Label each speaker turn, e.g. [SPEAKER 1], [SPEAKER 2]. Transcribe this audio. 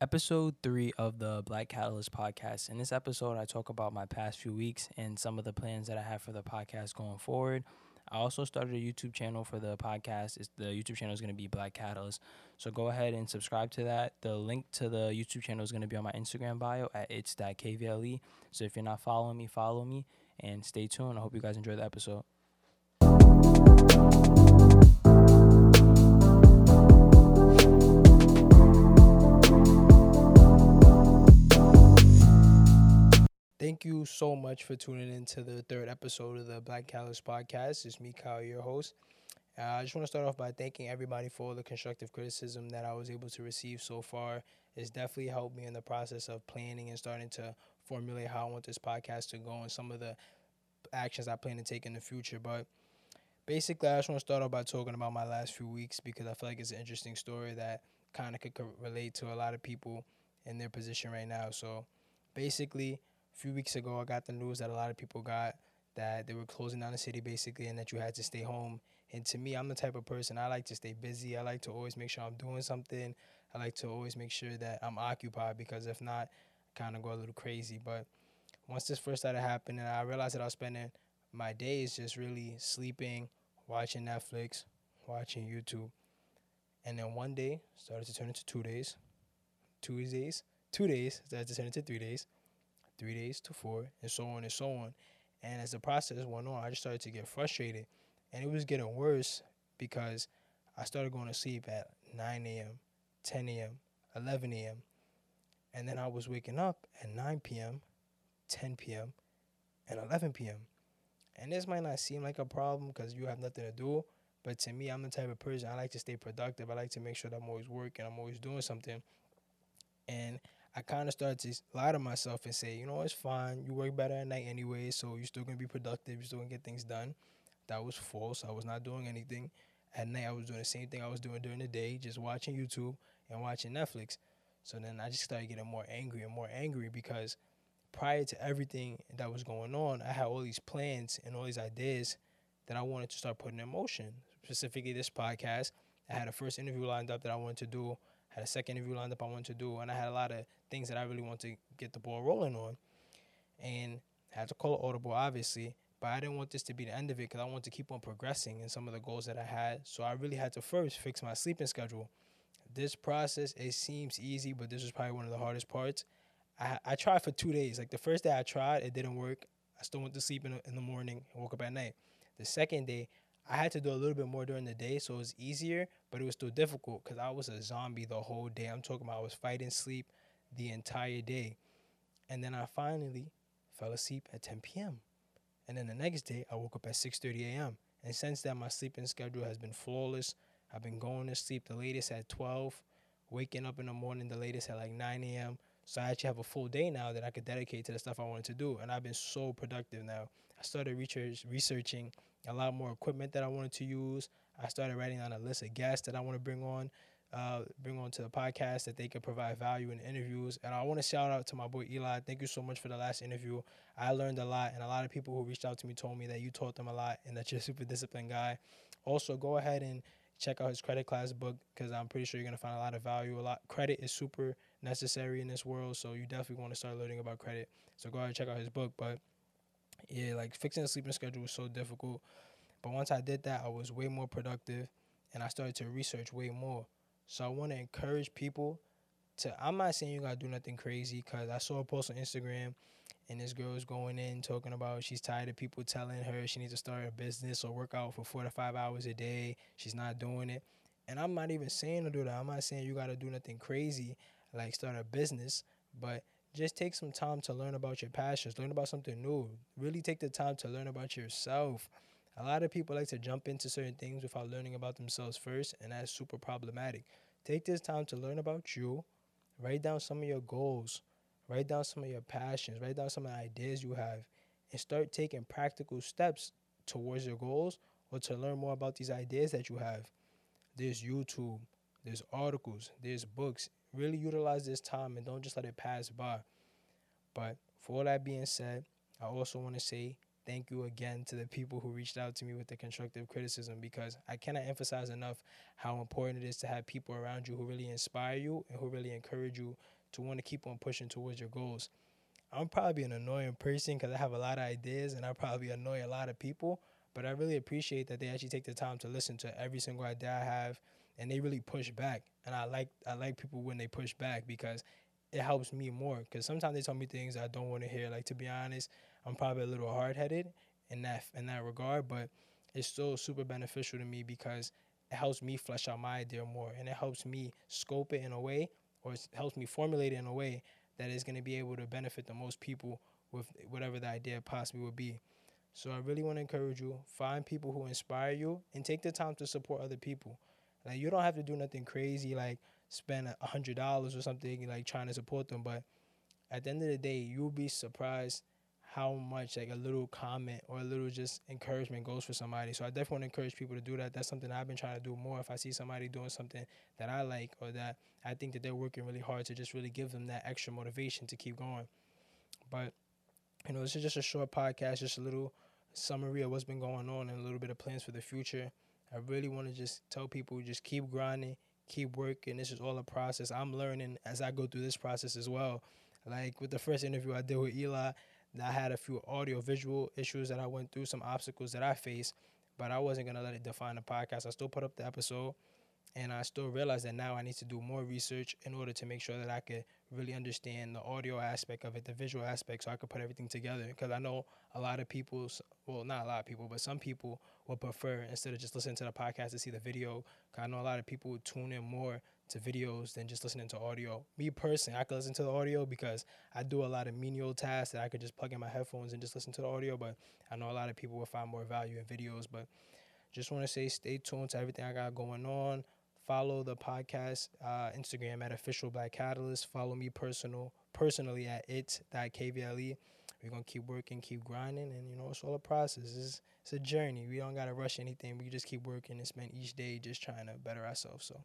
[SPEAKER 1] episode three of the Black Catalyst podcast. In this episode, I talk about my past few weeks and some of the plans that I have for the podcast going forward. I also started a YouTube channel for the podcast. It's, the YouTube channel is going to be Black Catalyst. So go ahead and subscribe to that. The link to the YouTube channel is going to be on my Instagram bio at it's KVLE. So if you're not following me, follow me and stay tuned. I hope you guys enjoy the episode. So much for tuning in to the third episode of the Black Catalyst podcast. It's me, Kyle, your host. Uh, I just want to start off by thanking everybody for all the constructive criticism that I was able to receive so far. It's definitely helped me in the process of planning and starting to formulate how I want this podcast to go and some of the actions I plan to take in the future. But basically, I just want to start off by talking about my last few weeks because I feel like it's an interesting story that kind of could relate to a lot of people in their position right now. So basically, few weeks ago, I got the news that a lot of people got that they were closing down the city basically and that you had to stay home. And to me, I'm the type of person I like to stay busy. I like to always make sure I'm doing something. I like to always make sure that I'm occupied because if not, I kind of go a little crazy. But once this first started happening, I realized that I was spending my days just really sleeping, watching Netflix, watching YouTube. And then one day started to turn into two days, two days, two days started to turn into three days three days to four, and so on and so on. And as the process went on, I just started to get frustrated. And it was getting worse because I started going to sleep at 9 a.m., 10 a.m., 11 a.m. And then I was waking up at 9 p.m., 10 p.m., and 11 p.m. And this might not seem like a problem because you have nothing to do. But to me, I'm the type of person I like to stay productive. I like to make sure that I'm always working, I'm always doing something. And I kind of started to lie to myself and say, you know, it's fine. You work better at night anyway, so you're still gonna be productive. You're still gonna get things done. That was false. I was not doing anything. At night, I was doing the same thing I was doing during the day, just watching YouTube and watching Netflix. So then I just started getting more angry and more angry because prior to everything that was going on, I had all these plans and all these ideas that I wanted to start putting in motion. Specifically, this podcast. I had a first interview lined up that I wanted to do had a second interview lined up I wanted to do, and I had a lot of things that I really wanted to get the ball rolling on. And I had to call audible, obviously, but I didn't want this to be the end of it because I wanted to keep on progressing in some of the goals that I had. So I really had to first fix my sleeping schedule. This process, it seems easy, but this was probably one of the hardest parts. I, I tried for two days. Like the first day I tried, it didn't work. I still went to sleep in the, in the morning and woke up at night. The second day, I had to do a little bit more during the day, so it was easier, but it was still difficult because I was a zombie the whole day. I'm talking about I was fighting sleep the entire day. And then I finally fell asleep at 10 p.m. And then the next day, I woke up at 6:30 a.m. And since then, my sleeping schedule has been flawless. I've been going to sleep the latest at 12, waking up in the morning the latest at like 9 a.m. So I actually have a full day now that I could dedicate to the stuff I wanted to do, and I've been so productive now. I started research, researching a lot more equipment that I wanted to use. I started writing down a list of guests that I want to bring on, uh, bring on to the podcast that they could provide value in interviews. And I want to shout out to my boy Eli. Thank you so much for the last interview. I learned a lot, and a lot of people who reached out to me told me that you taught them a lot and that you're a super disciplined guy. Also, go ahead and check out his credit class book because I'm pretty sure you're gonna find a lot of value. A lot credit is super necessary in this world, so you definitely want to start learning about credit. So go ahead and check out his book. But yeah, like fixing the sleeping schedule was so difficult. But once I did that, I was way more productive and I started to research way more. So I want to encourage people to, I'm not saying you got to do nothing crazy because I saw a post on Instagram and this girl was going in talking about she's tired of people telling her she needs to start a business or work out for four to five hours a day. She's not doing it. And I'm not even saying to do that. I'm not saying you got to do nothing crazy like start a business, but just take some time to learn about your passions, learn about something new. Really take the time to learn about yourself. A lot of people like to jump into certain things without learning about themselves first, and that's super problematic. Take this time to learn about you, write down some of your goals, write down some of your passions, write down some of the ideas you have, and start taking practical steps towards your goals or to learn more about these ideas that you have. There's YouTube, there's articles, there's books. Really utilize this time and don't just let it pass by. But for all that being said, I also want to say thank you again to the people who reached out to me with the constructive criticism because I cannot emphasize enough how important it is to have people around you who really inspire you and who really encourage you to want to keep on pushing towards your goals. I'm probably an annoying person because I have a lot of ideas and I probably annoy a lot of people, but I really appreciate that they actually take the time to listen to every single idea I have and they really push back. And I like I like people when they push back because it helps me more because sometimes they tell me things I don't want to hear. Like to be honest, I'm probably a little hard headed in that in that regard, but it's still super beneficial to me because it helps me flesh out my idea more and it helps me scope it in a way or it helps me formulate it in a way that is going to be able to benefit the most people with whatever the idea possibly would be. So I really want to encourage you find people who inspire you and take the time to support other people. Like you don't have to do nothing crazy like spend a hundred dollars or something like trying to support them, but at the end of the day, you'll be surprised how much like a little comment or a little just encouragement goes for somebody. So I definitely want to encourage people to do that. That's something I've been trying to do more. If I see somebody doing something that I like or that I think that they're working really hard to just really give them that extra motivation to keep going. But you know, this is just a short podcast, just a little summary of what's been going on and a little bit of plans for the future. I really want to just tell people just keep grinding, keep working. This is all a process. I'm learning as I go through this process as well. Like with the first interview I did with Eli, I had a few audio visual issues that I went through, some obstacles that I faced, but I wasn't gonna let it define the podcast. I still put up the episode, and I still realize that now I need to do more research in order to make sure that I could really understand the audio aspect of it, the visual aspect, so I could put everything together. Because I know a lot of people, well, not a lot of people, but some people would prefer instead of just listening to the podcast to see the video. Cause I know a lot of people would tune in more to videos than just listening to audio. Me personally, I could listen to the audio because I do a lot of menial tasks that I could just plug in my headphones and just listen to the audio. But I know a lot of people will find more value in videos. But just want to say, stay tuned to everything I got going on. Follow the podcast uh, Instagram at official black catalyst. Follow me personal personally at it.kvle. We're gonna keep working, keep grinding, and you know it's all a process. It's, it's a journey. We don't gotta rush anything. We just keep working and spend each day just trying to better ourselves. So.